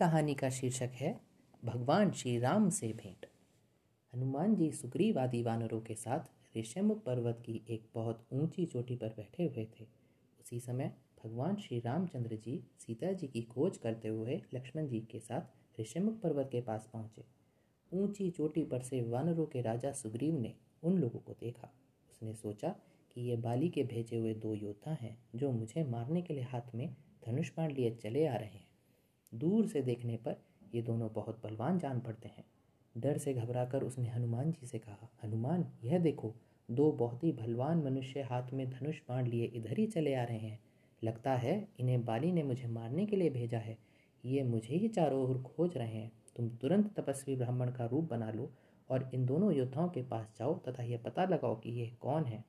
कहानी का शीर्षक है, भगवान श्री राम से भेंट। हनुमान जी सुग्रीव आदि वानरों के साथ ऋषमुख पर्वत की एक बहुत ऊँची चोटी पर बैठे हुए थे। उसी समय भगवान श्री रामचंद्र जी सीता जी की खोज करते हुए लक्ष्मण जी के साथ ऋषमुख पर्वत के पास पहुँचे। ऊँची चोटी पर से वानरों के राजा सुग्रीव ने उन लोगों को देखा। उसने सोचा कि ये बाली के भेजे हुए दो योद्धा हैं जो मुझे मारने के लिए हाथ में धनुष बाण लिए चले आ रहे हैं। दूर से देखने पर ये दोनों बहुत बलवान जान पड़ते हैं। डर से घबराकर उसने हनुमान जी से कहा, हनुमान, यह देखो, दो बहुत ही बलवान मनुष्य हाथ में धनुष बाण लिए इधर ही चले आ रहे हैं। लगता है इन्हें बाली ने मुझे मारने के लिए भेजा है। ये मुझे ही चारों ओर खोज रहे हैं। तुम तुरंत तपस्वी ब्राह्मण का रूप बना लो और इन दोनों योद्धाओं के पास जाओ तथा यह पता लगाओ कि ये कौन है।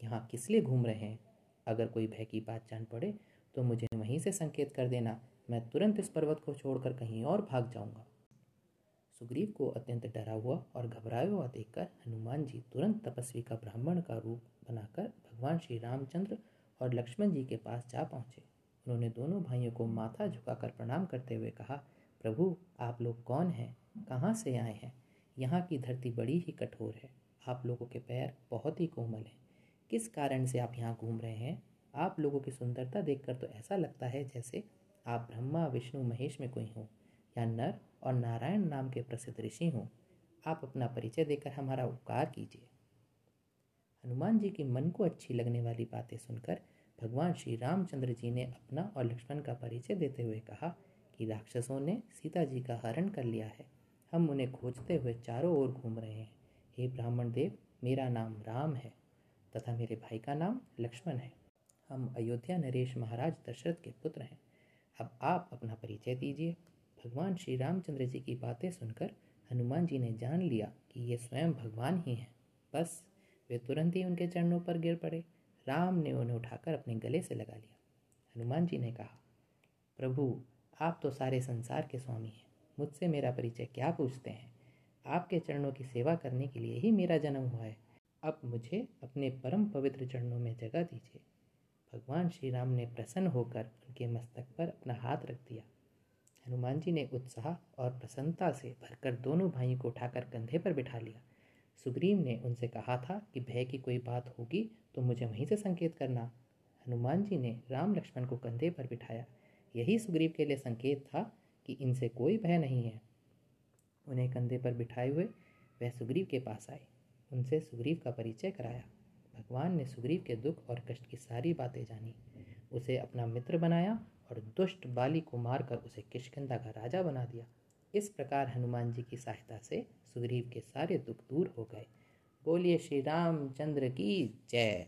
यहाँ किस लिए घूम रहे हैं? अगर कोई भय की बात जान पड़े तो मुझे वहीं से संकेत कर देना। मैं तुरंत इस पर्वत को छोड़कर कहीं और भाग जाऊँगा। सुग्रीव को अत्यंत डरा हुआ और घबराया हुआ देखकर हनुमान जी तुरंत तपस्वी का ब्राह्मण का रूप बनाकर भगवान श्री रामचंद्र और लक्ष्मण जी के पास जा पहुँचे। उन्होंने दोनों भाइयों को माथा झुकाकर प्रणाम करते हुए कहा, प्रभु, आप लोग कौन हैं? कहाँ से आए हैं? यहाँ की धरती बड़ी ही कठोर है। आप लोगों के पैर बहुत ही कोमल हैं। किस कारण से आप यहाँ घूम रहे हैं? आप लोगों की सुंदरता देखकर तो ऐसा लगता है जैसे आप ब्रह्मा, विष्णु, महेश में कोई हो या नर और नारायण नाम के प्रसिद्ध ऋषि हों, आप अपना परिचय देकर हमारा उपकार कीजिए। हनुमान जी के मन को अच्छी लगने वाली बातें सुनकर भगवान श्री रामचंद्र जी ने अपना और लक्ष्मण का परिचय देते हुए कहा कि राक्षसों ने सीता जी का हरण कर लिया है। हम उन्हें खोजते हुए चारों ओर घूम रहे हैं। हे ब्राह्मण देव, मेरा नाम राम है तथा मेरे भाई का नाम लक्ष्मण है। हम अयोध्या नरेश महाराज दशरथ के पुत्र हैं। अब आप अपना परिचय दीजिए। भगवान श्री रामचंद्र जी की बातें सुनकर हनुमान जी ने जान लिया कि ये स्वयं भगवान ही हैं। बस, वे तुरंत ही उनके चरणों पर गिर पड़े। राम ने उन्हें उठाकर अपने गले से लगा लिया। हनुमान जी ने कहा, प्रभु, आप तो सारे संसार के स्वामी हैं। मुझसे मेरा परिचय क्या पूछते हैं? आपके चरणों की सेवा करने के लिए ही मेरा जन्म हुआ है। अब मुझे अपने परम पवित्र चरणों में जगह दीजिए। भगवान श्री राम ने प्रसन्न होकर उनके मस्तक पर अपना हाथ रख दिया। हनुमान जी ने उत्साह और प्रसन्नता से भरकर दोनों भाइयों को उठाकर कंधे पर बिठा लिया। सुग्रीव ने उनसे कहा था कि भय की कोई बात होगी तो मुझे वहीं से संकेत करना। हनुमान जी ने राम लक्ष्मण को कंधे पर बिठाया। यही सुग्रीव के लिए संकेत था कि इनसे कोई भय नहीं है। उन्हें कंधे पर बिठाए हुए वह सुग्रीव के पास आए। उनसे सुग्रीव का परिचय कराया। भगवान ने सुग्रीव के दुख और कष्ट की सारी बातें जानी। उसे अपना मित्र बनाया और दुष्ट बाली को मारकर उसे किशकंदा का राजा बना दिया। इस प्रकार हनुमान जी की सहायता से सुग्रीव के सारे दुख दूर हो गए। बोलिए श्री रामचंद्र की जय।